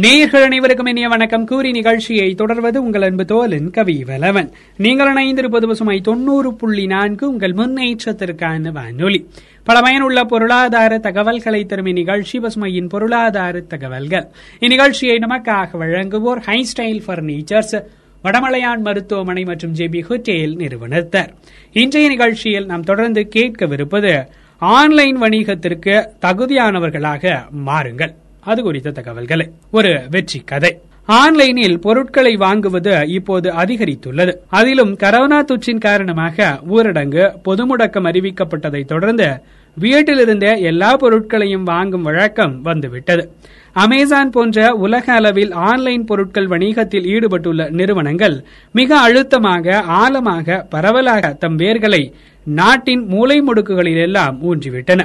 நேர்கள் அனைவருக்கும் இனிய வணக்கம். கூறி நிகழ்ச்சியை தொடர்வது உங்கள் அன்பு தோலன் கவி வலவன் நீங்கள் இணைந்திருப்பது பசுமை தொண்ணூறு புள்ளி நான்கு உங்கள் முன்னேற்றத்திற்கான வானொலி. பல பயனுள்ள பொருளாதார தகவல்களை தரும் இந்நிகழ்ச்சி பசுமையின் பொருளாதார தகவல்கள். இந்நிகழ்ச்சியை நமக்காக வழங்குவோர் ஹை ஸ்டைல் பர்னிச்சர்ஸ் வடமலையான் மருத்துவமனை மற்றும் ஜேபி ஹோட்டேல் நிறுவனத்தர். இன்றைய நிகழ்ச்சியில் நாம் தொடர்ந்து கேட்கவிருப்பது ஆன்லைன் வணிகத்திற்கு தகுதியானவர்களாக மாறுங்கள். அது குறித்த தகவல்களை. ஒரு வெற்றி கதை. ஆன்லைனில் பொருட்களை வாங்குவது இப்போது அதிகரித்துள்ளது. அதிலும் கரோனா தொற்றின் காரணமாக ஊரடங்கு பொது முடக்கம் அறிவிக்கப்பட்டதை தொடர்ந்து வீட்டிலிருந்த எல்லா பொருட்களையும் வாங்கும் வழக்கம் வந்துவிட்டது. அமேசான் போன்ற உலக அளவில் ஆன்லைன் பொருட்கள் வணிகத்தில் ஈடுபட்டுள்ள நிறுவனங்கள் மிக அழுத்தமாக ஆழமாக பரவலாக தம் வேர்களை நாட்டின் மூலை முடுக்குகளிலெல்லாம் ஊன்றிவிட்டன.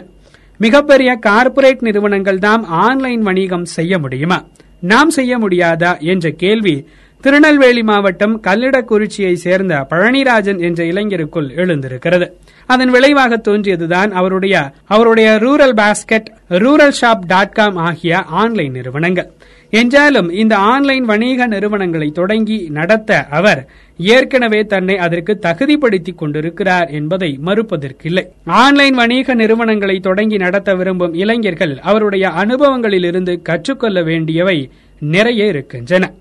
மிகப்பெரிய கார்ப்பரேட் நிறுவனங்கள் தான் ஆன்லைன் வணிகம் செய்ய முடியுமா? நாம் செய்ய முடியாதா? என்ற கேள்வி திருநெல்வேலி மாவட்டம் கல்லிடக்குறிச்சியை சேர்ந்த பழனிராஜன் என்ற இளைஞருக்குள் எழுந்திருக்கிறது. அதன் விளைவாக தோன்றியதுதான் அவருடைய அவருடைய rural basket rural shop dot com ஆகிய ஆன்லைன் நிறுவனங்கள். என்றாலும் இந்த ஆன்லைன் வணிக நிறுவனங்களை தொடங்கி நடத்த அவர் ஏற்கனவே தன்னை அதற்கு தகுதிப்படுத்திக் கொண்டிருக்கிறார் என்பதை மறுப்பதற்கில்லை. ஆன்லைன் வணிக நிறுவனங்களை தொடங்கி நடத்த விரும்பும் இளைஞர்கள் அவருடைய அனுபவங்களிலிருந்து கற்றுக்கொள்ள வேண்டியவை நிறைய இருக்கின்றன.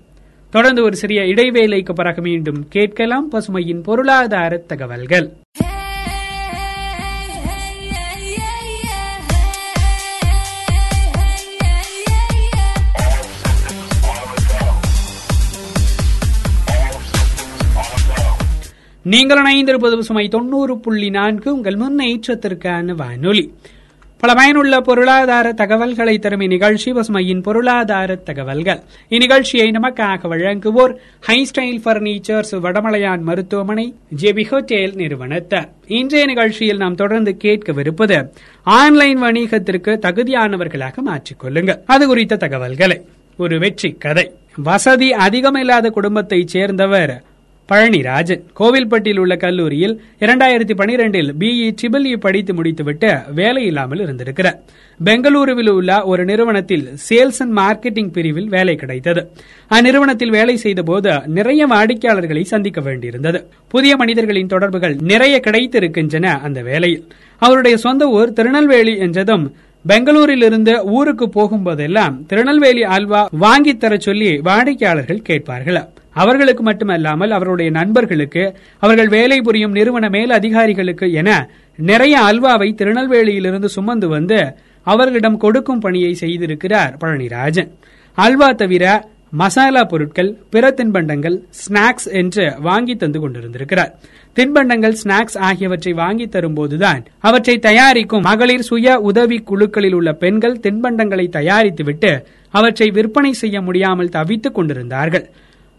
தொடர்ந்து ஒரு சிறிய இடைவேளைக்கு பிறகு மீண்டும் கேட்கலாம் பசுமையின் பொருளாதார தகவல்கள். நீங்கள் இணைந்திருப்பது சுமை தொண்ணூறு புள்ளி நான்கு. உங்கள் முன்னேற்றத்திற்கான வானொலி. பல பயனுள்ள பொருளாதார தகவல்களை தரும் இந்நிகழ்ச்சி பசுமையின் பொருளாதார தகவல்கள். இந்நிகழ்ச்சியை நமக்காக வழங்குவோர் ஹை ஸ்டைல் பர்னிச்சர்ஸ் வடமலையான் மருத்துவமனை ஜேபி ஹோட்டேல் நிறுவனத்தார். இன்றைய நிகழ்ச்சியில் நாம் தொடர்ந்து கேட்கவிருப்பது ஆன்லைன் வணிகத்திற்கு தகுதியானவர்களாக மாற்றிக்கொள்ளுங்கள் அது குறித்த தகவல்களை. ஒரு வெற்றி கதை. வசதி அதிகமில்லாத குடும்பத்தைச் சேர்ந்தவர் பழனிராஜன். கோவில்பட்டியில் உள்ள கல்லூரியில் இரண்டாயிரத்தி பனிரெண்டில் பிஇ ட்ரிபிள் இ படித்து முடித்துவிட்டு வேலை இல்லாமல் இருந்திருக்கிறார். பெங்களூருவில் உள்ள ஒரு நிறுவனத்தில் சேல்ஸ் அண்ட் மார்க்கெட்டிங் பிரிவில் வேலை கிடைத்தது. அந்நிறுவனத்தில் வேலை செய்தபோது நிறைய வாடிக்கையாளர்களை சந்திக்க வேண்டியிருந்தது. புதிய மனிதர்களின் தொடர்புகள் நிறைய கிடைத்திருக்கின்றன அந்த வேலையில் அவருடைய சொந்த ஊர் திருநெல்வேலி என்றதும் பெங்களூரிலிருந்து ஊருக்கு போகும்போதெல்லாம் திருநெல்வேலி அல்வா வாங்கித்தர சொல்லி வாடிக்கையாளர்கள் கேட்பார்கள்? அவர்களுக்கு மட்டுமல்லாமல் அவருடைய நண்பர்களுக்கு அவர்கள் வேலை புரியும் நிறுவன மேல் அதிகாரிகளுக்கு என நிறைய அல்வாவை திருநெல்வேலியிலிருந்து சுமந்து வந்து அவர்களிடம் கொடுக்கும் பணியை செய்திருக்கிறார் பழனிராஜன். அல்வா தவிர மசாலா பொருட்கள் பிற தின்பண்டங்கள் ஸ்நாக்ஸ் என்று வாங்கி தந்து கொண்டிருந்திருக்கிறார். தின்பண்டங்கள் ஸ்நாக்ஸ் ஆகியவற்றை வாங்கி தரும்போதுதான் அவற்றை தயாரிக்கும் மகளிர் சுய உதவி குழுக்களில் உள்ள பெண்கள் தின்பண்டங்களை தயாரித்துவிட்டு அவற்றை விற்பனை செய்ய முடியாமல் தவித்துக் கொண்டிருந்தார்கள்.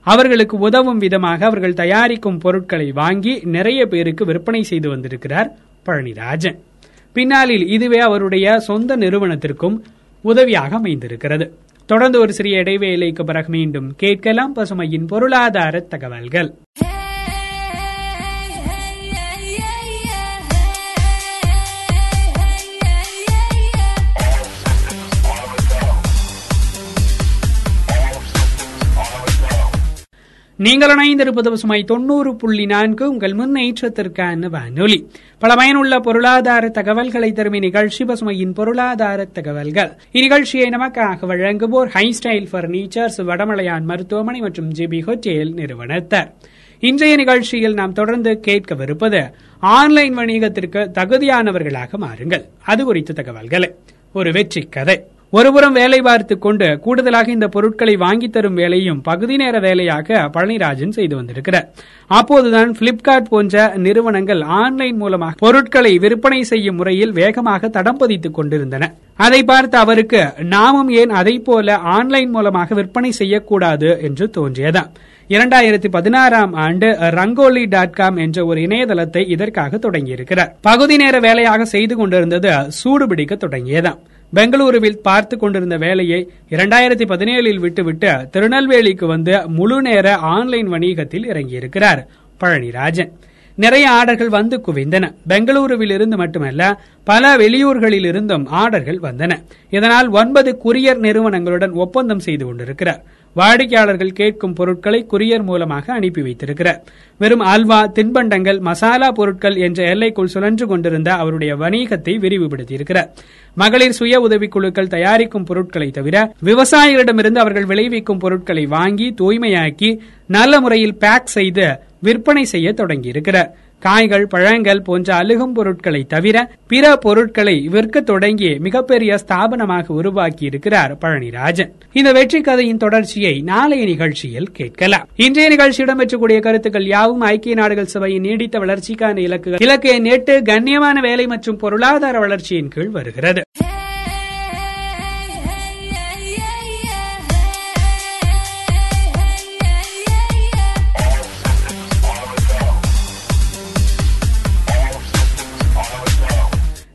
அவர்களுக்கு உதவும் விதமாக அவர்கள் தயாரிக்கும் பொருட்களை வாங்கி நிறைய பேருக்கு விற்பனை செய்து வந்திருக்கிறார் பழனிராஜன். பின்னாளில் இதுவே அவருடைய சொந்த நிறுவனத்திற்கும் உதவியாக அமைந்திருக்கிறது. தொடர்ந்து ஒரு சிறிய இடைவேளைக்கு பிறகு மீண்டும் கேட்கலாம் பசுமையின் பொருளாதார தகவல்கள். நீங்கள் இணைந்திருப்பது பசுமை தொண்ணூறு புள்ளி நான்கு. உங்கள் முன்னேற்றத்திற்கான வானொலி. பல பயனுள்ள பொருளாதார தகவல்களை தரும் இந்நிகழ்ச்சி பசுமையின் பொருளாதார தகவல்கள். இந்நிகழ்ச்சியை நமக்காக வழங்குவோர் ஹை ஸ்டைல் பர்னிச்சர்ஸ் வடமலையான் மருத்துவமனை மற்றும் ஜிபி ஹோட்டேல் நிறுவனத்தர். இன்றைய நிகழ்ச்சியில் நாம் தொடர்ந்து கேட்கவிருப்பது ஆன்லைன் வணிகத்திற்கு தகுதியானவர்களாக மாறுங்கள். அது குறித்த தகவல்களை. ஒரு வெற்றி கதை ஒருபுறம் வேலை பார்த்து கொண்டு கூடுதலாக இந்த பொருட்களை வாங்கி தரும் வேலையும் பகுதி நேர வேலையாக பழனிராஜன் செய்து வந்திருக்கிறார். அப்போதுதான் பிளிப்கார்ட் போன்ற நிறுவனங்கள் ஆன்லைன் மூலமாக பொருட்களை விற்பனை செய்யும் முறையில் வேகமாக தடம் பதித்துக் கொண்டிருந்தன. அதை பார்த்து அவருக்கு நாமும் ஏன் அதை போல ஆன்லைன் மூலமாக விற்பனை செய்யக்கூடாது? என்று தோன்றியதாம். இரண்டாயிரத்தி பதினாறாம் ஆண்டு ரங்கோலி டாட் காம் என்ற ஒரு இணையதளத்தை இதற்காக தொடங்கியிருக்கிறார். பகுதி நேர வேலையாக செய்து கொண்டிருந்தது சூடுபிடிக்க தொடங்கியதாம். பெங்களூருவில் பார்த்து கொண்டிருந்த வேலையை இரண்டாயிரத்தி பதினேழில் விட்டுவிட்டு திருநெல்வேலிக்கு வந்து முழு நேர ஆன்லைன் வணிகத்தில் இறங்கியிருக்கிறார் பழனிராஜன். நிறைய ஆர்டர்கள் வந்து குவிந்தன. பெங்களூருவில் இருந்து மட்டுமல்ல பல வெளியூர்களில் இருந்தும் ஆர்டர்கள் வந்தன. இதனால் ஒன்பது குரியர் நிறுவனங்களுடன் ஒப்பந்தம் செய்து கொண்டிருக்கிறார். வாடிக்கையாளர்கள் கேட்கும் பொருட்களை குரியர் மூலமாக அனுப்பி வைத்திருக்கிறார். வெறும் அல்வா தின்பண்டங்கள் மசாலா பொருட்கள் என்ற எல்லைக்குள் சுழன்று கொண்டிருந்த அவருடைய வணிகத்தை விரிவுபடுத்தியிருக்கிறார். மகளிர் சுய உதவிக்குழுக்கள் தயாரிக்கும் பொருட்களை தவிர விவசாயிகளிடமிருந்து அவர்கள் விளைவிக்கும் பொருட்களை வாங்கி தூய்மையாக்கி நல்ல முறையில் பேக் செய்து விற்பனை செய்ய தொடங்கியிருக்கிறார். காய்கள் பழங்கள் போன்ற அழுகும் பொருட்களை தவிர பிற பொருட்களை விற்க தொடங்கி மிகப்பெரிய ஸ்தாபனமாக உருவாக்கி இருக்கிறார் பழனிராஜன். இந்த வெற்றி கதையின் தொடர்ச்சியை நாளைய நிகழ்ச்சியில் கேட்கலாம். இன்றைய நிகழ்ச்சி இடம்பெற்றக்கூடிய கருத்துக்கள் யாவும் ஐக்கிய நாடுகள் சபையின் நீடித்த வளர்ச்சிக்கான இலக்குகள். இலக்கு எண் எட்டு கண்ணியமான வேலை மற்றும் பொருளாதார வளர்ச்சியின் கீழ் வருகிறது.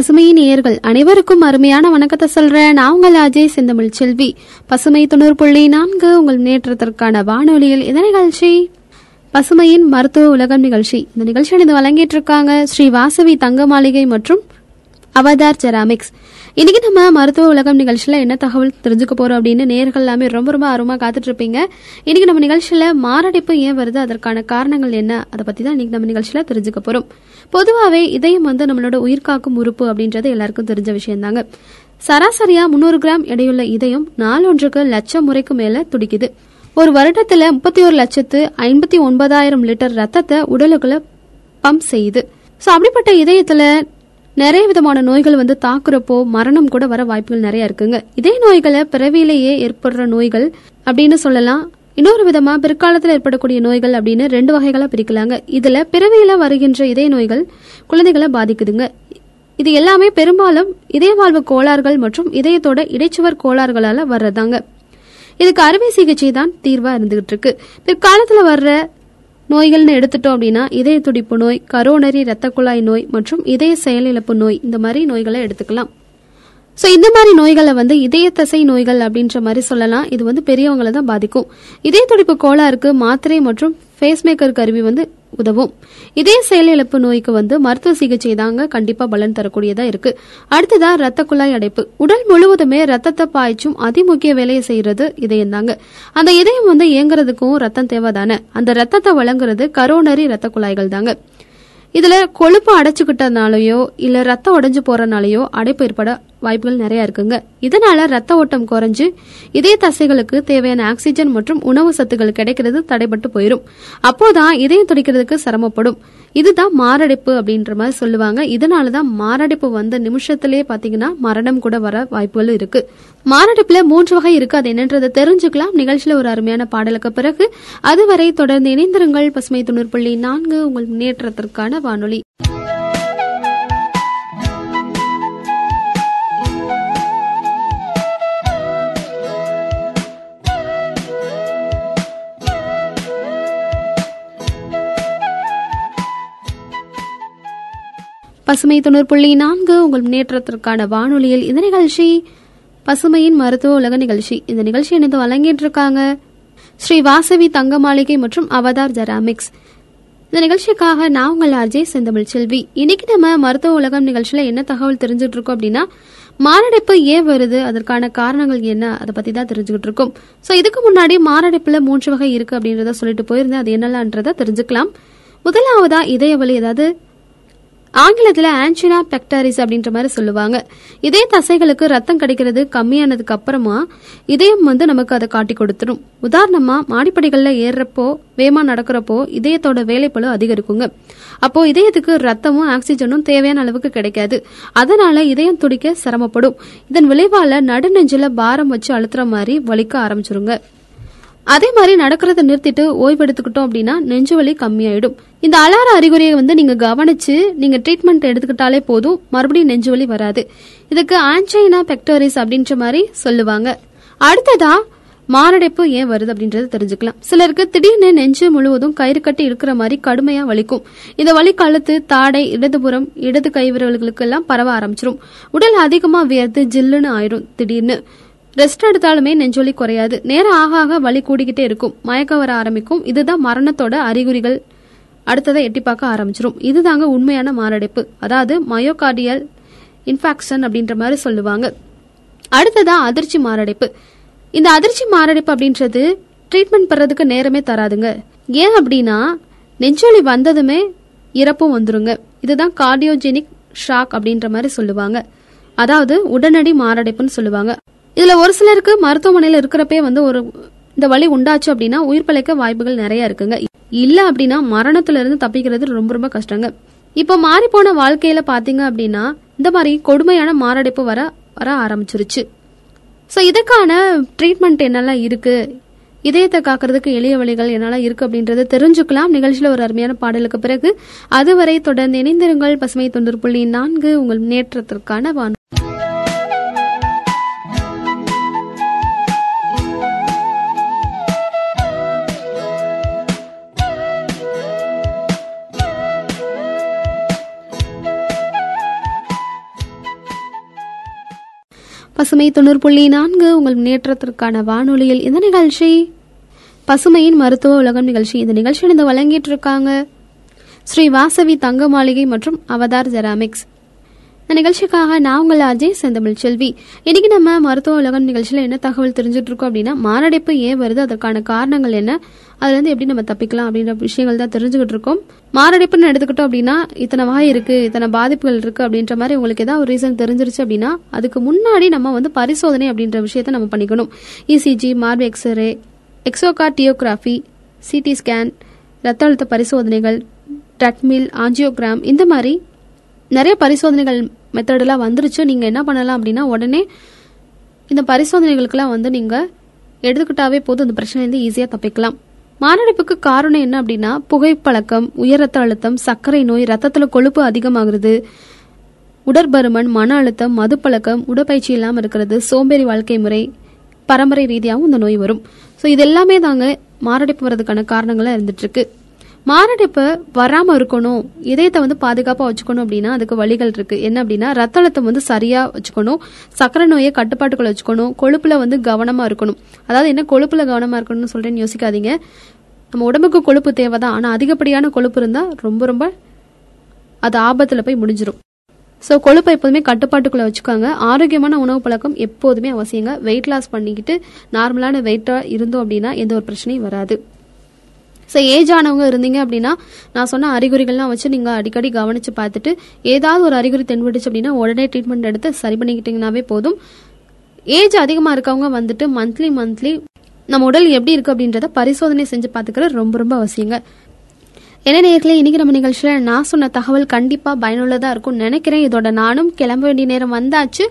பசுமையின் நேயர்கள் அனைவருக்கும் அருமையான வணக்கத்தை சொல்றேன். நான் உங்கள் அஜய் செந்தமிழ் செல்வி. பசுமை தொண்ணூறு புள்ளி நான்கு உங்கள் முன்னேற்றத்திற்கான வானொலியில் இந்த நிகழ்ச்சி. பசுமையின் மருத்துவ உலகம் நிகழ்ச்சி. இந்த நிகழ்ச்சியில் இது வழங்கிட்டு இருக்காங்க ஸ்ரீ வாசவி தங்க மாளிகை மற்றும் அவதார் ஜெராமிக்ஸ் இன்னைக்கு நம்ம மருத்துவ உலகம் நிகழ்ச்சியில என்ன தகவல் தெரிஞ்சுக்க போறோம் அப்படின்னு நேர்கள் எல்லாமே ரொம்ப ரொம்ப ஆர்வமா காத்துட்டு இருப்பீங்க இன்னைக்கு நம்ம நிகழ்ச்சியில மாரடைப்பு ஏன் வருது? அதற்கான காரணங்கள் என்ன? அதை பத்தி தான் இன்னைக்கு நம்ம நிகழ்ச்சியில தெரிஞ்சுக்க போறோம். பொதுவாகவே இதயம் வந்து நம்மளோட உயிர்காக்கும் உறுப்பு அப்படின்றது எல்லாருக்கும் தெரிஞ்ச விஷயம்தாங்க. சராசரியா முன்னூறு கிராம் எடையுள்ள இதயம் நாலொன்றுக்கு லட்சம் முறைக்கு மேல துடிக்குது. ஒரு வருடத்துல முப்பத்தி ஒரு லட்சத்து ஐம்பத்தி ஒன்பதாயிரம் லிட்டர் ரத்தத்தை உடலுக்குள்ள பம்ப் செய்யுது. ஸோ அப்படிப்பட்ட இதயத்துல நிறைய விதமான நோய்கள் வந்து தாக்குறப்போ மரணம் கூட வர வாய்ப்புகள் நிறைய இருக்குங்க. இதே நோய்களை பிறவியிலேயே ஏற்படுற நோய்கள் அப்படின்னு சொல்லலாம். இன்னொரு விதமா பிற்காலத்தில் ஏற்படக்கூடிய நோய்கள் அப்படின்னு ரெண்டு வகைகளா பிரிக்கலாங்க. இதுல பிறவியில வருகின்ற இதய நோய்கள் குழந்தைகளை பாதிக்குதுங்க. இது எல்லாமே பெரும்பாலும் இதய வாழ்வு கோளாறுகள் மற்றும் இதயத்தோட இடைச்சுவர் கோளாறுகளால வர்றதாங்க. இதுக்கு அறுவை சிகிச்சை தான் தீர்வா இருந்துகிட்டு இருக்கு. பிற்காலத்துல வர்ற நோய்கள்னு எடுத்துட்டோம் அப்படின்னா இதய துடிப்பு நோய் கரோனரி இரத்த குழாய் நோய் மற்றும் இதய செயலிழப்பு நோய் இந்த மாதிரி நோய்களை எடுத்துக்கலாம். ஸோ இந்த மாதிரி நோய்களை வந்து இதய தசை நோய்கள் அப்படின்ற மாதிரி சொல்லலாம். இது வந்து பெரியவங்களை தான் பாதிக்கும். இதய துடிப்பு கோளாறுக்கு மாத்திரை மற்றும் ஃபேஸ்மேக்கர் கருவி வந்து உதவும். இதய செயலிழப்பு நோய்க்கு வந்து மருத்துவ சிகிச்சை தாங்க கண்டிப்பா பலன் தரக்கூடியதா இருக்கு. அடுத்ததா ரத்த குழாய் அடைப்பு. உடல் முழுவதுமே ரத்தத்தை பாய்ச்சும் அதிமுக்கிய வேலையை செய்யறது இதயம் தாங்க அந்த இதயம் வந்து இயங்குறதுக்கும் ரத்தம் தேவைதானே. அந்த ரத்தத்தை வழங்குறது கரோனரி ரத்த குழாய்கள் தாங்க. இதுல கொழுப்பு அடைச்சுக்கிட்டனாலயோ இல்ல ரத்தம் உடைஞ்சு போறனாலயோ அடைப்பு ஏற்பட வாய்ப்புகள் நிறைய இருக்குங்க. இதனால ரத்த ஓட்டம் குறைஞ்சு இதய தசைகளுக்கு தேவையான ஆக்சிஜன் மற்றும் உணவு சத்துக்கள் கிடைக்கிறது தடைபட்டு போயிடும் அப்போதான் இதயம் துடிக்கிறதுக்கு சிரமப்படும். இதுதான் மாரடைப்பு அப்படின்ற மாதிரி சொல்லுவாங்க. இதனாலதான் மாரடைப்பு வந்த நிமிஷத்திலேயே பாத்தீங்கன்னா மரணம் கூட வர வாய்ப்புகள் இருக்கு. மாரடைப்புல மூன்று வகை இருக்கு. அது என்னன்றதை தெரிஞ்சுக்கலாம். நிகழ்ச்சியில ஒரு அருமையான பாடலுக்கு பிறகு அதுவரை தொடர்ந்து இணைந்திருங்கள். பசுமை தொண்ணூறு புள்ளி நான்கு உங்கள் முன்னேற்றத்திற்கான வானொலி. பசுமை தொண்ணூறு புள்ளி நான்கு உங்கள் முன்னேற்றத்திற்கான வானொலியில் இந்த நிகழ்ச்சி. பசுமையின் மருத்துவ உலக நிகழ்ச்சி. இந்த நிகழ்ச்சி எனக்கு வழங்கிட்டு இருக்காங்க ஸ்ரீ வாசவி தங்க மாளிகை மற்றும் அவதார் ஜெராமிக்ஸ் இந்த நிகழ்ச்சிக்காக நான் உங்கள் அஜய் செந்தமிழ் செல்வி. இன்னைக்கு நம்ம மருத்துவ உலகம் நிகழ்ச்சியில என்ன தகவல் தெரிஞ்சுட்டு இருக்கோம் அப்படின்னா மாரடைப்பு ஏன் வருது? அதற்கான காரணங்கள் என்ன? அதை பத்தி தான் தெரிஞ்சுக்கிட்டு இருக்கோம் ஸோ இதுக்கு முன்னாடி மாரடைப்புல மூன்று வகை இருக்கு அப்படின்றத சொல்லிட்டு போயிருந்தேன். அது என்னலான்றத தெரிஞ்சுக்கலாம். முதலாவதா இதய வலி ஏதாவது ஆங்கிலத்துல ஆன்சினா பெக்டாரிஸ் அப்படின்ற மாதிரி சொல்லுவாங்க. இதே தசைகளுக்கு ரத்தம் கிடைக்கிறது கம்மியானதுக்கு அப்புறமா இதயம் வந்து நமக்கு அதை காட்டி கொடுத்துரும். உதாரணமா மாடிப்படிகள்ல ஏறுறப்போ வேகமாக நடக்கிறப்போ இதயத்தோட வேலைப்பளு அதிகரிக்குங்க. அப்போ இதயத்துக்கு ரத்தமும் ஆக்சிஜனும் தேவையான அளவுக்கு கிடைக்காது. அதனால இதயம் துடிக்க சிரமப்படும். இதன் விளைவால நடுநெஞ்சில பாரம் வச்சு அழுத்துற மாதிரி வலிக்க ஆரம்பிச்சிருங்க. அதே மாதிரி நடக்கிறத நிறுத்திட்டு ஓய்வெடுத்துக்கிட்டோம் அப்படின்னா நெஞ்சு வலி கம்மியாயிடும். இந்த அலார அறிகுறியை வந்து நீங்க கவனிச்சு நீங்க ட்ரீட்மெண்ட் எடுத்துக்கிட்டாலே போதும். மறுபடியும் நெஞ்சு வலி வராது. இதுக்கு ஆன்சைனா பெக்டோரிஸ் அப்படின்ற மாதிரி சொல்லுவாங்க. அடுத்ததா மாரடைப்பு ஏன் வருது அப்படின்றத தெரிஞ்சுக்கலாம். சிலருக்கு திடீர்னு நெஞ்சு முழுவதும் கயிறு கட்டி இருக்கிற மாதிரி கடுமையா வலிக்கும். இந்த வலி கழுத்து தாடை இடதுபுறம் இடது கைவிரல்களுக்கு எல்லாம் பரவ ஆரம்பிச்சிரும். உடல் அதிகமா வியர்த்து ஜில்லுன்னு ஆயிரும் திடீர்னு. ரெஸ்ட் எடுத்தாலுமே நெஞ்சொலி குறையாது. நேரம் ஆக ஆக வலி கூடிக்கிட்டே இருக்கும். மயக்கம் வர ஆரம்பிக்கும். இதுதான் மரணத்தோட அறிகுறிகள். அடுத்ததை எட்டி பார்க்க ஆரம்பிச்சிடும் இதுதாங்க உண்மையான மாரடைப்பு. அதாவது மயோகார்டியல் இன்ஃபாக்ஷன் அப்படின்ற மாதிரி சொல்லுவாங்க. அடுத்ததா அதிர்ச்சி மாரடைப்பு. இந்த அதிர்ச்சி மாரடைப்பு அப்படின்றது ட்ரீட்மெண்ட் பெறதுக்கு நேரமே தராதுங்க. ஏன் அப்படின்னா நெஞ்சொலி வந்ததுமே இறப்பும் வந்துருங்க. இதுதான் கார்டியோஜெனிக் ஷாக் அப்படின்ற மாதிரி சொல்லுவாங்க. அதாவது உடனடி மாரடைப்புன்னு சொல்லுவாங்க. இதுல ஒரு சிலருக்கு மருத்துவமனையில இருக்கிறப்பே வந்து ஒரு இந்த வலி உண்டாச்சு அப்படின்னா உயிர் பிழைக்க வாய்ப்புகள் நிறைய இருக்குங்க. இல்ல அப்படின்னா மரணத்துல இருந்து தப்பிக்கிறது ரொம்ப ரொம்ப கஷ்டங்க. இப்போ மாறி போன வாழ்க்கையில பாத்தீங்க அப்படின்னா இந்த மாதிரி கொடுமையான மாரடைப்பு வர வர ஆரம்பிச்சிருச்சு. ஸோ இதுக்கான ட்ரீட்மெண்ட் என்னெல்லாம் இருக்கு? இதயத்தை காக்கிறதுக்கு எளிய வழிகள் என்னெல்லாம் இருக்கு அப்படின்றத தெரிஞ்சுக்கலாம். நிகழ்ச்சியில் ஒரு அருமையான பாடலுக்கு பிறகு. அதுவரை தொடர்ந்து இணைந்திருங்கள். பசுமை தொண்டர் புள்ளி நான்கு. உங்கள் முன்னேற்றத்திற்கான வான் பசுமை தொண்ணூறு புள்ளி நான்கு உங்கள் முன்னேற்றத்திற்கான வானொலியில் இந்த நிகழ்ச்சி. பசுமையின் மருத்துவ உலகம் நிகழ்ச்சி இந்த நிகழ்ச்சி இந்த வழங்கிட்டு இருக்காங்க. ஸ்ரீ வாசவி தங்க மாளிகை மற்றும் அவதார் ஜெராமிக்ஸ் இந்த நிகழ்ச்சிக்காக நான் உங்கள் அஜய் செந்தமிழ் செல்வி. இன்னைக்கு நம்ம மருத்துவ உலகம் நிகழ்ச்சியில் என்ன தகவல் தெரிஞ்சுட்டு இருக்கோம் அப்படின்னா மாரடைப்பு ஏன் வருது? அதற்கான காரணங்கள் என்ன? அதுல இருந்து எப்படி நம்ம தப்பிக்கலாம் அப்படின்ற விஷயங்கள் தான் தெரிஞ்சுக்கிட்டு இருக்கோம் மாரடைப்புன்னு எடுத்துக்கிட்டோம் அப்படின்னா இத்தனை வகை இருக்கு இத்தனை பாதிப்புகள் இருக்கு அப்படின்ற மாதிரி உங்களுக்கு ஏதாவது ஒரு ரீசன் தெரிஞ்சிருச்சு அப்படின்னா அதுக்கு முன்னாடி நம்ம வந்து பரிசோதனை அப்படின்ற விஷயத்த நம்ம பண்ணிக்கணும். இசிஜி மார்பு X-ray echocardiography CT scan ரத்த அழுத்த பரிசோதனைகள் ட்ரட்மில் ஆஞ்சியோகிராம் இந்த மாதிரி நிறைய பரிசோதனைகள் மெத்தடெல்லாம் வந்துருச்சு நீங்கள் என்ன பண்ணலாம் அப்படின்னா உடனே இந்த பரிசோதனைகளுக்கெல்லாம் வந்து நீங்கள் எடுத்துக்கிட்டாவே போதும். இந்த பிரச்சனையிலேருந்து ஈஸியாக தப்பிக்கலாம். மாரடைப்புக்கு காரணம் என்ன அப்படின்னா புகைப்பழக்கம் உயர் ரத்த அழுத்தம் சர்க்கரை நோய் ரத்தத்தில் கொழுப்பு அதிகமாகிறது உடற்பருமன் மன அழுத்தம் மதுப்பழக்கம் உடற்பயிற்சி இல்லாமல் இருக்கிறது சோம்பேறி வாழ்க்கை முறை பரம்பரை ரீதியாகவும் இந்த நோய் வரும். ஸோ இது எல்லாமே தாங்க மாரடைப்பு வர்றதுக்கான காரணங்களாக இருந்துட்டு இருக்கு. மாரடைப்பு வராம இருக்கணும் இதயத்தை வந்து பாதுகாப்பா வச்சுக்கணும் அப்படின்னா அதுக்கு வழிகள் இருக்கு. என்ன அப்படின்னா ரத்த அழுத்தம் வந்து சரியா வச்சுக்கணும் சக்கரை நோயை கட்டுப்பாட்டுக்குள்ள வச்சுக்கணும் கொழுப்புல வந்து கவனமா இருக்கணும். அதாவது என்ன கொழுப்புல கவனமா இருக்கணும்னு சொல்றேன்னு யோசிக்காதீங்க. நம்ம உடம்புக்கு கொழுப்பு தேவைதான். ஆனா அதிகப்படியான கொழுப்பு இருந்தா ரொம்ப ரொம்ப அது ஆபத்துல போய் முடிஞ்சிடும் ஸோ கொழுப்பை எப்போதுமே கட்டுப்பாட்டுக்குள்ள வச்சுக்கோங்க. ஆரோக்கியமான உணவு பழக்கம் எப்போதுமே அவசியங்க. வெயிட் லாஸ் பண்ணிக்கிட்டு நார்மலான வெயிட்டாக இருந்தோம் அப்படின்னா எந்த ஒரு பிரச்சனையும் வராது. ஸோ ஏஜ் ஆனவங்க இருந்தீங்க அப்படின்னா நான் சொன்ன அறிகுறிகள்லாம் வச்சு நீங்கள் அடிக்கடி கவனித்து பார்த்துட்டு ஏதாவது ஒரு அறிகுறி தென்பட்டுச்சு அப்படின்னா உடனே ட்ரீட்மெண்ட் எடுத்து சரி பண்ணிக்கிட்டீங்கன்னாவே போதும். ஏஜ் அதிகமாக இருக்கவங்க வந்துட்டு மந்த்லி மந்த்லி நம்ம உடல் எப்படி இருக்கு அப்படின்றத பரிசோதனை செஞ்சு பார்த்துக்கிறது ரொம்ப ரொம்ப அவசியங்க. என்ன நேர்களே இன்னைக்கு நம்ம நிகழ்ச்சியில் நான் சொன்ன தகவல் கண்டிப்பாக பயனுள்ளதாக இருக்கும் நினைக்கிறேன். இதோட நானும் கிளம்ப வேண்டிய நேரம் வந்தாச்சு.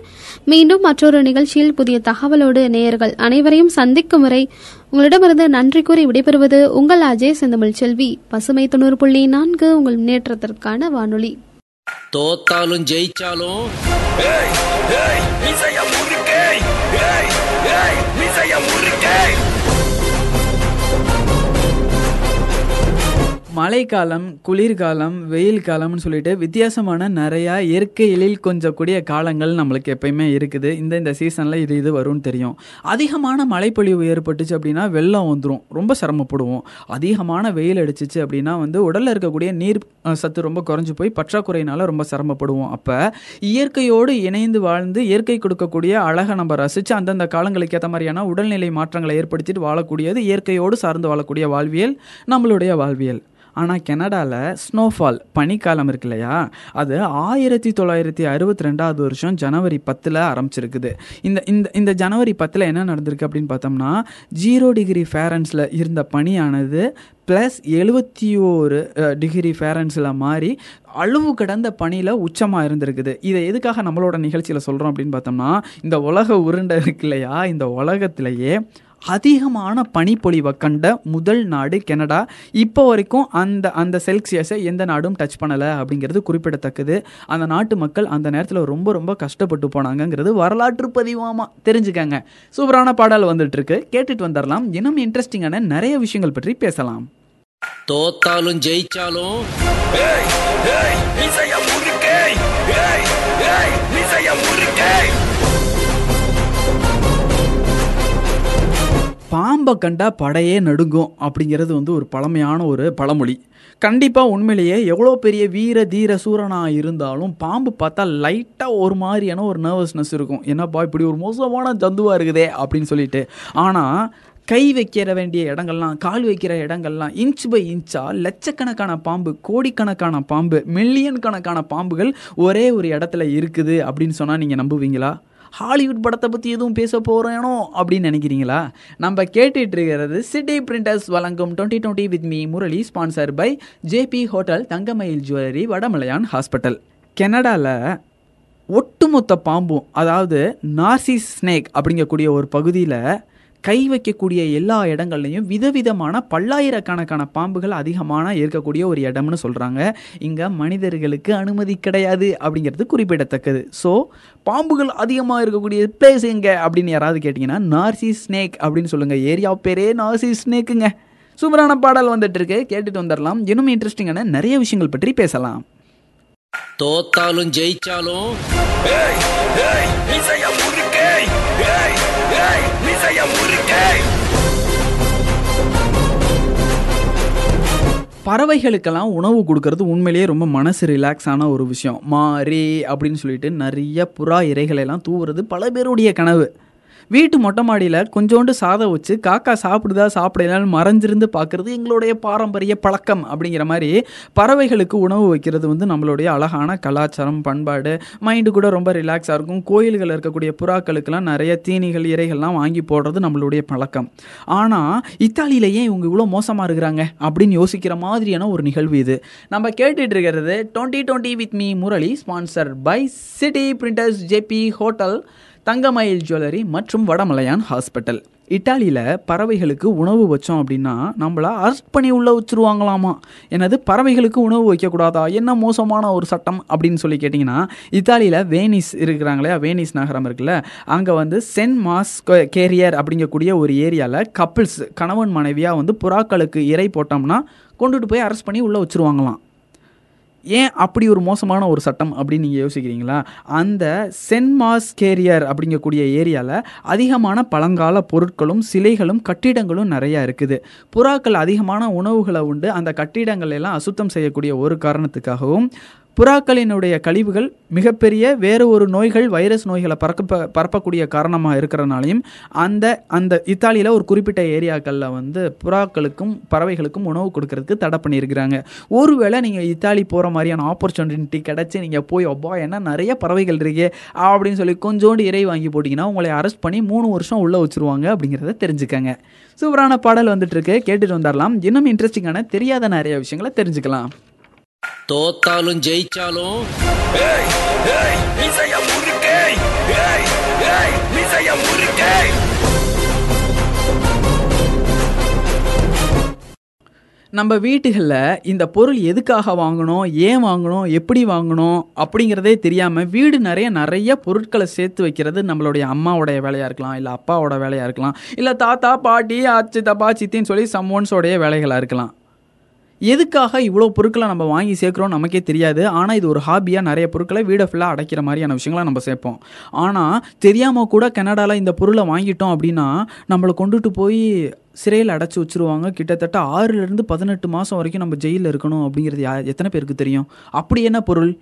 மீண்டும் மற்றொரு நிகழ்ச்சியில் புதிய தகவலோடு நேயர்கள் அனைவரையும் சந்திக்கும் வரை உங்களிடமிருந்து நன்றி கூறி விடைபெறுவது உங்கள் அஜய் செந்தமிழ் செல்வி. பசுமை தொண்ணூறு புள்ளி நான்கு உங்கள் முன்னேற்றத்திற்கான வானொலி. தோத்தாலும் ஜெயிச்சாலும் ஏய் ஏய் மழைக்காலம் குளிர்காலம் வெயில் காலம்னு சொல்லிட்டு வித்தியாசமான நிறையா இயற்கை எழில் கொஞ்சக்கூடிய காலங்கள் நம்மளுக்கு எப்பயுமே இருக்குது. இந்த இந்த சீசனில் இது இது வரும்னு தெரியும். அதிகமான மழைப்பொழிவு ஏற்பட்டுச்சு அப்படின்னா வெள்ளம் வந்துடும் ரொம்ப சிரமப்படுவோம். அதிகமான வெயில் அடிச்சிச்சு அப்படின்னா வந்து உடலில் இருக்கக்கூடிய நீர் சத்து ரொம்ப குறைஞ்சு போய் பற்றாக்குறையினால ரொம்ப சிரமப்படுவோம். அப்போ இயற்கையோடு இணைந்து வாழ்ந்து இயற்கை கொடுக்கக்கூடிய அழகை நம்ம ரசித்து அந்தந்த காலங்களுக்கு ஏற்ற மாதிரியான உடல்நிலை மாற்றங்களை ஏற்படுத்திட்டு வாழக்கூடியது இயற்கையோடு சார்ந்து வாழக்கூடிய வாழ்வியல் நம்மளுடைய வாழ்வியல். ஆனால் கனடாவில் ஸ்னோஃபால் பனிக்காலம் இருக்கு இல்லையா அது ஆயிரத்தி தொள்ளாயிரத்தி அறுபத்தி ரெண்டாவது வருஷம் ஜனவரி பத்தில் ஆரம்பிச்சிருக்குது. இந்த இந்த இந்த ஜனவரி பத்தில் என்ன நடந்திருக்கு அப்படின்னு பார்த்தோம்னா ஜீரோ டிகிரி ஃபேரன்ஸில் இருந்த பனியானது ப்ளஸ் எழுபத்தி ஓரு டிகிரி ஃபேரன்ஸில் மாறி அளவு கடந்த பணியில் உச்சமாக இருந்திருக்குது. இதை எதுக்காக நம்மளோட நிகழ்ச்சியில் சொல்கிறோம் அப்படின்னு பார்த்தோம்னா இந்த உலக உருண்டை இருக்கு இல்லையா இந்த உலகத்திலேயே அதிகமான பனிப்பொழிவை கண்ட முதல் நாடு கனடா. இப்போ வரைக்கும் அந்த அந்த செல்சியஸை எந்த நாடும் டச் பண்ணலை அப்படிங்கிறது குறிப்பிடத்தக்கது. அந்த நாட்டு மக்கள் அந்த நேரத்தில் ரொம்ப ரொம்ப கஷ்டப்பட்டு போனாங்கங்கிறது வரலாற்று பதிவாமா தெரிஞ்சுக்கங்க. சூப்பரான பாடல் வந்துட்டு இருக்கு கேட்டுட்டு வந்துடலாம் இன்னும் இன்ட்ரெஸ்டிங்கான நிறைய விஷயங்கள் பற்றி பேசலாம். தோத்தாலும் ஜெயிச்சாலும். ஏய் ஏய் பாம்பை கண்டா படையே நடுங்கும் அப்படிங்கிறது வந்து ஒரு பழமையான ஒரு பழமொழி. கண்டிப்பாக உண்மையிலேயே எவ்வளோ பெரிய வீர தீர சூரனாக இருந்தாலும் பாம்பு பார்த்தா லைட்டாக ஒரு மாதிரியான ஒரு நர்வஸ்னஸ் இருக்கும். என்னப்பா இப்படி ஒரு மோசமான ஜந்துவாக இருக்குதே அப்படின்னு சொல்லிட்டு. ஆனால் கை வைக்கிற வேண்டிய இடங்கள்லாம் கால் வைக்கிற இடங்கள்லாம் இன்ச் பை இன்ச்சா லட்சக்கணக்கான பாம்பு கோடிக்கணக்கான பாம்பு மில்லியன் கணக்கான பாம்புகள் ஒரே ஒரு இடத்துல இருக்குது அப்படின்னு சொன்னால் நீங்கள் நம்புவீங்களா? ஹாலிவுட் படத்தை பற்றி எதுவும் பேச போகிறேனோ அப்படின்னு நினைக்கிறீங்களா? நம்ம கேட்டுட்ருக்கிறது சிட்டி பிரிண்டர்ஸ் வழங்கும் twenty twenty with me Murali sponsor by JP hotel Thangamayil jewellery Vadamalaiyan hospital. கனடாவில் ஒட்டுமொத்த பாம்பும் அதாவது நார்சி ஸ்னேக் அப்படிங்கக்கூடிய ஒரு பகுதியில் கை வைக்கக்கூடிய எல்லா இடங்கள்லையும் விதவிதமான பல்லாயிரக்கணக்கான பாம்புகள் அதிகமான இருக்கக்கூடிய ஒரு இடம்னு சொல்கிறாங்க இங்கே மனிதர்களுக்கு அனுமதி கிடையாது அப்படிங்கிறது குறிப்பிடத்தக்கது. ஸோ பாம்புகள் அதிகமாக இருக்கக்கூடிய பிளேஸ் எங்கே அப்படின்னு யாராவது கேட்டிங்கன்னா நார்சி ஸ்னேக் அப்படின்னு சொல்லுங்கள் ஏரியா பேரே நார்சி ஸ்னேக்குங்க சூப்பரான பாடல் வந்துட்டு இருக்கு கேட்டுட்டு வந்துடலாம். இன்னும் இன்ட்ரெஸ்டிங்கான நிறைய விஷயங்கள் பற்றி பேசலாம். தோத்தாலும் ஜெயிச்சாலும் ஏய் ஏய் மீசைய முறுக்கை ஏய் முறுக்கை. பறவைகளுக்கெல்லாம் உணவு கொடுக்கறது உண்மையிலேயே ரொம்ப மனசு ரிலாக்ஸ் ஆன ஒரு விஷயம். மாறி அப்படின்னு சொல்லிட்டு நிறைய புறா இறைகளை எல்லாம் தூவுறது பல பேருடைய கனவு. வீட்டு மொட்டை மாடியில் கொஞ்சோண்டு சாதம் வச்சு காக்கா சாப்பிடுதா சாப்பிடலான்னு மறைஞ்சிருந்து பார்க்குறது எங்களுடைய பாரம்பரிய பழக்கம். அப்படிங்கிற மாதிரி பறவைகளுக்கு உணவு வைக்கிறது வந்து நம்மளுடைய அழகான கலாச்சாரம் பண்பாடு. மைண்டு கூட ரொம்ப ரிலாக்ஸாக இருக்கும். கோயில்களில் இருக்கக்கூடிய புறாக்களுக்கெல்லாம் நிறைய தீனிகள் இறைகள்லாம் வாங்கி போடுறது நம்மளுடைய பழக்கம். ஆனால் இத்தாலியில் ஏன் இவங்க இவ்வளோ மோசமாக இருக்கிறாங்க? அப்படின்னு யோசிக்கிற மாதிரியான ஒரு நிகழ்வு இது. நம்ம கேட்டுட்டு இருக்கிறது twenty twenty with me Murali sponsor by city printers JP hotel. Thangamayil jewellery மற்றும் வடமலையான் ஹாஸ்பிட்டல். இட்டாலியில் பறவைகளுக்கு உணவு வச்சோம் அப்படின்னா நம்மளை அரெஸ்ட் பண்ணி உள்ள வச்சுருவாங்களாமா? என்னது பறவைகளுக்கு உணவு வைக்கக்கூடாதா? என்ன மோசமான ஒரு சட்டம் அப்படின்னு சொல்லி கேட்டிங்கன்னா இத்தாலியில் வேனிஸ் இருக்கிறாங்களே வேனிஸ் நகரம் இருக்குல்ல அங்கே வந்து சென்ட் மாஸ் கேரியர் அப்படிங்கக்கூடிய ஒரு ஏரியாவில் கப்பிள்ஸ் கணவன் மனைவியாக வந்து புறாக்களுக்கு இறை போட்டோம்னா கொண்டுட்டு போய் அரெஸ்ட் பண்ணி உள்ளே வச்சுருவாங்களாம். ஏன் அப்படி ஒரு மோசமான ஒரு சட்டம் அப்படின்னு நீங்கள் யோசிக்கிறீங்களா? அந்த சென்ட் மாஸ் கேரியர் அப்படிங்கக்கூடிய ஏரியாவில் அதிகமான பழங்கால பொருட்களும் சிலைகளும் கட்டிடங்களும் நிறையா இருக்குது. புறாக்கள் அதிகமான உணவுகளை உண்டு. அந்த கட்டிடங்கள் எல்லாம் அசுத்தம் செய்யக்கூடிய ஒரு காரணத்துக்காகவும் புறாக்களினுடைய கழிவுகள் மிகப்பெரிய வேறு ஒரு நோய்கள் வைரஸ் நோய்களை பறக்க பரப்பக்கூடிய காரணமாக இருக்கிறனாலையும் அந்த அந்த இத்தாலியில் ஒரு குறிப்பிட்ட ஏரியாக்களில் வந்து புறாக்களுக்கும் பறவைகளுக்கும் உணவு கொடுக்கறதுக்கு தடை பண்ணியிருக்கிறாங்க. ஒருவேளை நீங்கள் இத்தாலி போகிற மாதிரியான ஆப்பர்ச்சுனிட்டி கிடச்சி நீங்கள் போய் அப்பா என்ன நிறைய பறவைகள் இருக்கே அப்படின்னு சொல்லி கொஞ்சோண்டு இறை வாங்கி போட்டிங்கன்னா உங்களை அரெஸ்ட் பண்ணி மூணு வருஷம் உள்ளே வச்சுருவாங்க அப்படிங்கிறத தெரிஞ்சுக்கங்க. சூப்பரான பாடல் வந்துட்டு இருக்கு. கேட்டுட்டு வந்துடலாம் இன்னும் இன்ட்ரெஸ்டிங்கான தெரியாத நிறைய விஷயங்களை தெரிஞ்சுக்கலாம். தோத்தாலும் ஜெயிச்சாலும் ஏய் ஏய் மீசைய முறுக்கே. ஏய் ஏய் மீசைய முறுக்கே. நம்ம வீட்டுகளில் இந்த பொருள் எதுக்காக வாங்கணும் ஏன் வாங்கணும் எப்படி வாங்கணும் அப்படிங்கிறதே தெரியாமல் வீடு நிறைய நிறைய பொருட்களை சேர்த்து வைக்கிறது நம்மளுடைய அம்மாவோடைய வேலையாக இருக்கலாம் இல்லை அப்பாவோட வேலையாக இருக்கலாம் இல்லை தாத்தா பாட்டி ஆச்சி தப்பா சித்தின்னு சொல்லி சம்மோன்ஸோடைய வேலைகளாக இருக்கலாம். எதுக்காக இவ்வளோ பொருட்களை நம்ம வாங்கி சேர்க்குறோம் நமக்கே தெரியாது. ஆனால் இது ஒரு ஹாபியாக நிறைய பொருட்களை வீடை ஃபுல்லாக அடைக்கிற மாதிரியான விஷயங்களை நம்ம சேர்ப்போம். ஆனால் தெரியாமல் கூட கனடாவில் இந்த பொருளை வாங்கிட்டோம் அப்படின்னா நம்மளை கொண்டுட்டு போய் சிறையில் அடைச்சி வச்சுருவாங்க. கிட்டத்தட்ட ஆறுலேருந்து பதினெட்டு மாதம் வரைக்கும் நம்ம ஜெயிலில் இருக்கணும் அப்படிங்கிறது யா எத்தனை பேருக்கு தெரியும்? அப்படி என்ன பொருள்?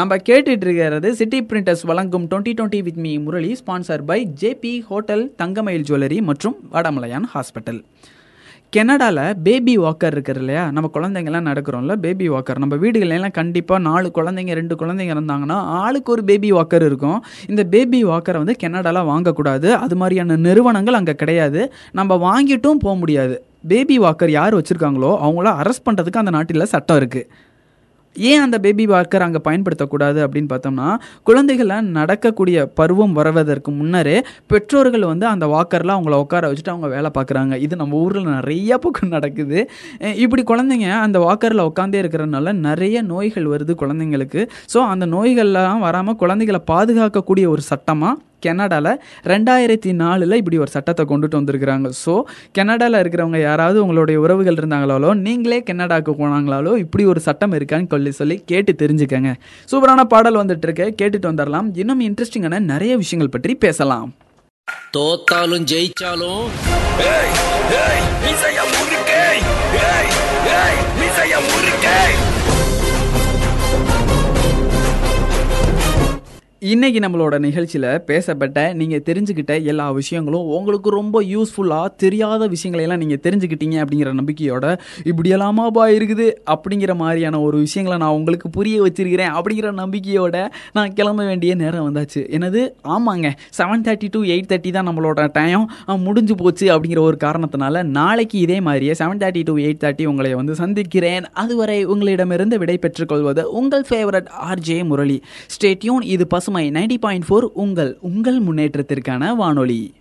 நம்ம கேட்டுட்டு இருக்கிறது சிட்டி பிரிண்டர்ஸ் வழங்கும் twenty twenty with me Murali sponsor by JP hotel Thangamayil jewellery மற்றும் வடமலையான் ஹாஸ்பிட்டல். கெனடாவில் பேபி வாக்கர் இருக்கிற இல்லையா? நம்ம குழந்தைங்கலாம் நடக்கிறோம்ல பேபி வாக்கர் நம்ம வீடுகளெல்லாம் கண்டிப்பாக நாலு குழந்தைங்க ரெண்டு குழந்தைங்க இருந்தாங்கன்னா ஆளுக்கு ஒரு பேபி வாக்கர் இருக்கும். இந்த பேபி வாக்கரை வந்து கெனடாவில் வாங்கக்கூடாது. அது மாதிரியான நிறுவனங்கள் அங்கே கிடையாது. நம்ம வாங்கிட்டும் போக முடியாது. பேபி வாக்கர் யார் வச்சுருக்காங்களோ அவங்கள அரெஸ்ட் பண்ணுறதுக்கு அந்த நாட்டில் சட்டம் இருக்குது ஏன் அந்த பேபி வாக்கர் அங்கே பயன்படுத்தக்கூடாது அப்படின்னு பார்த்தோம்னா குழந்தைகளை நடக்கக்கூடிய பருவம் வருவதற்கு முன்னரே பெற்றோர்கள் வந்து அந்த வாக்கரில் அவங்கள உட்கார வச்சுட்டு அவங்க வேலை பார்க்குறாங்க. இது நம்ம ஊரில் நிறைய பக்கம் நடக்குது. இப்படி குழந்தைங்க அந்த வாக்கரில் உட்காந்தே இருக்கிறதுனால நிறைய நோய்கள் வருது குழந்தைங்களுக்கு. ஸோ அந்த நோய்கள்லாம் வராமல் குழந்தைகளை பாதுகாக்கக்கூடிய ஒரு சட்டமாக கனடாவில் ரெண்டாயிரத்தி நாலில் இப்படி ஒரு சட்டத்தை கொண்டுட்டு வந்திருக்கிறாங்க. ஸோ கனடாவில் இருக்கிறவங்க யாராவது உங்களுடைய உறவுகள் இருந்தாங்களாலோ நீங்களே கனடாவுக்கு போனாங்களாலோ இப்படி ஒரு சட்டம் இருக்கான்னு சொல்லி சொல்லி கேட்டு தெரிஞ்சுக்கங்க. சூப்பரான பாடல் வந்துட்டு இருக்கு கேட்டுட்டு வந்துடலாம் இன்னும் இன்ட்ரெஸ்டிங்கான நிறைய விஷயங்கள் பற்றி பேசலாம். தோத்தாலும் ஜெயிச்சாலும் இன்னைக்கு நம்மளோட நிகழ்ச்சியில் பேசப்பட்ட நீங்கள் தெரிஞ்சுக்கிட்ட எல்லா விஷயங்களும் உங்களுக்கு ரொம்ப யூஸ்ஃபுல்லாக தெரியாத விஷயங்களையெல்லாம் நீங்கள் தெரிஞ்சுக்கிட்டீங்க அப்படிங்கிற நம்பிக்கையோட இப்படியெல்லாமாப்பா இருக்குது அப்படிங்கிற மாதிரியான ஒரு விஷயங்களை நான் உங்களுக்கு புரிய வச்சிருக்கிறேன் அப்படிங்கிற நம்பிக்கையோட நான் கிளம்ப வேண்டிய நேரம் வந்தாச்சு. என்னது? ஆமாங்க. Seven thirty to eight thirty தான் நம்மளோட டைம் முடிஞ்சு போச்சு அப்படிங்கிற ஒரு காரணத்தினால நாளைக்கு இதே மாதிரியே seven thirty to eight thirty உங்களை வந்து சந்திக்கிறேன். அதுவரை உங்களிடமிருந்து விடை பெற்றுக்கொள்வது உங்கள் ஃபேவரட் ஆர்ஜே முரளி. ஸ்டேட்யூன் இது பசுமை நைன்டி பாயிண்ட் ஃபோர் உங்கள் உங்கள் முன்னேற்றத்திற்கான வானொலி.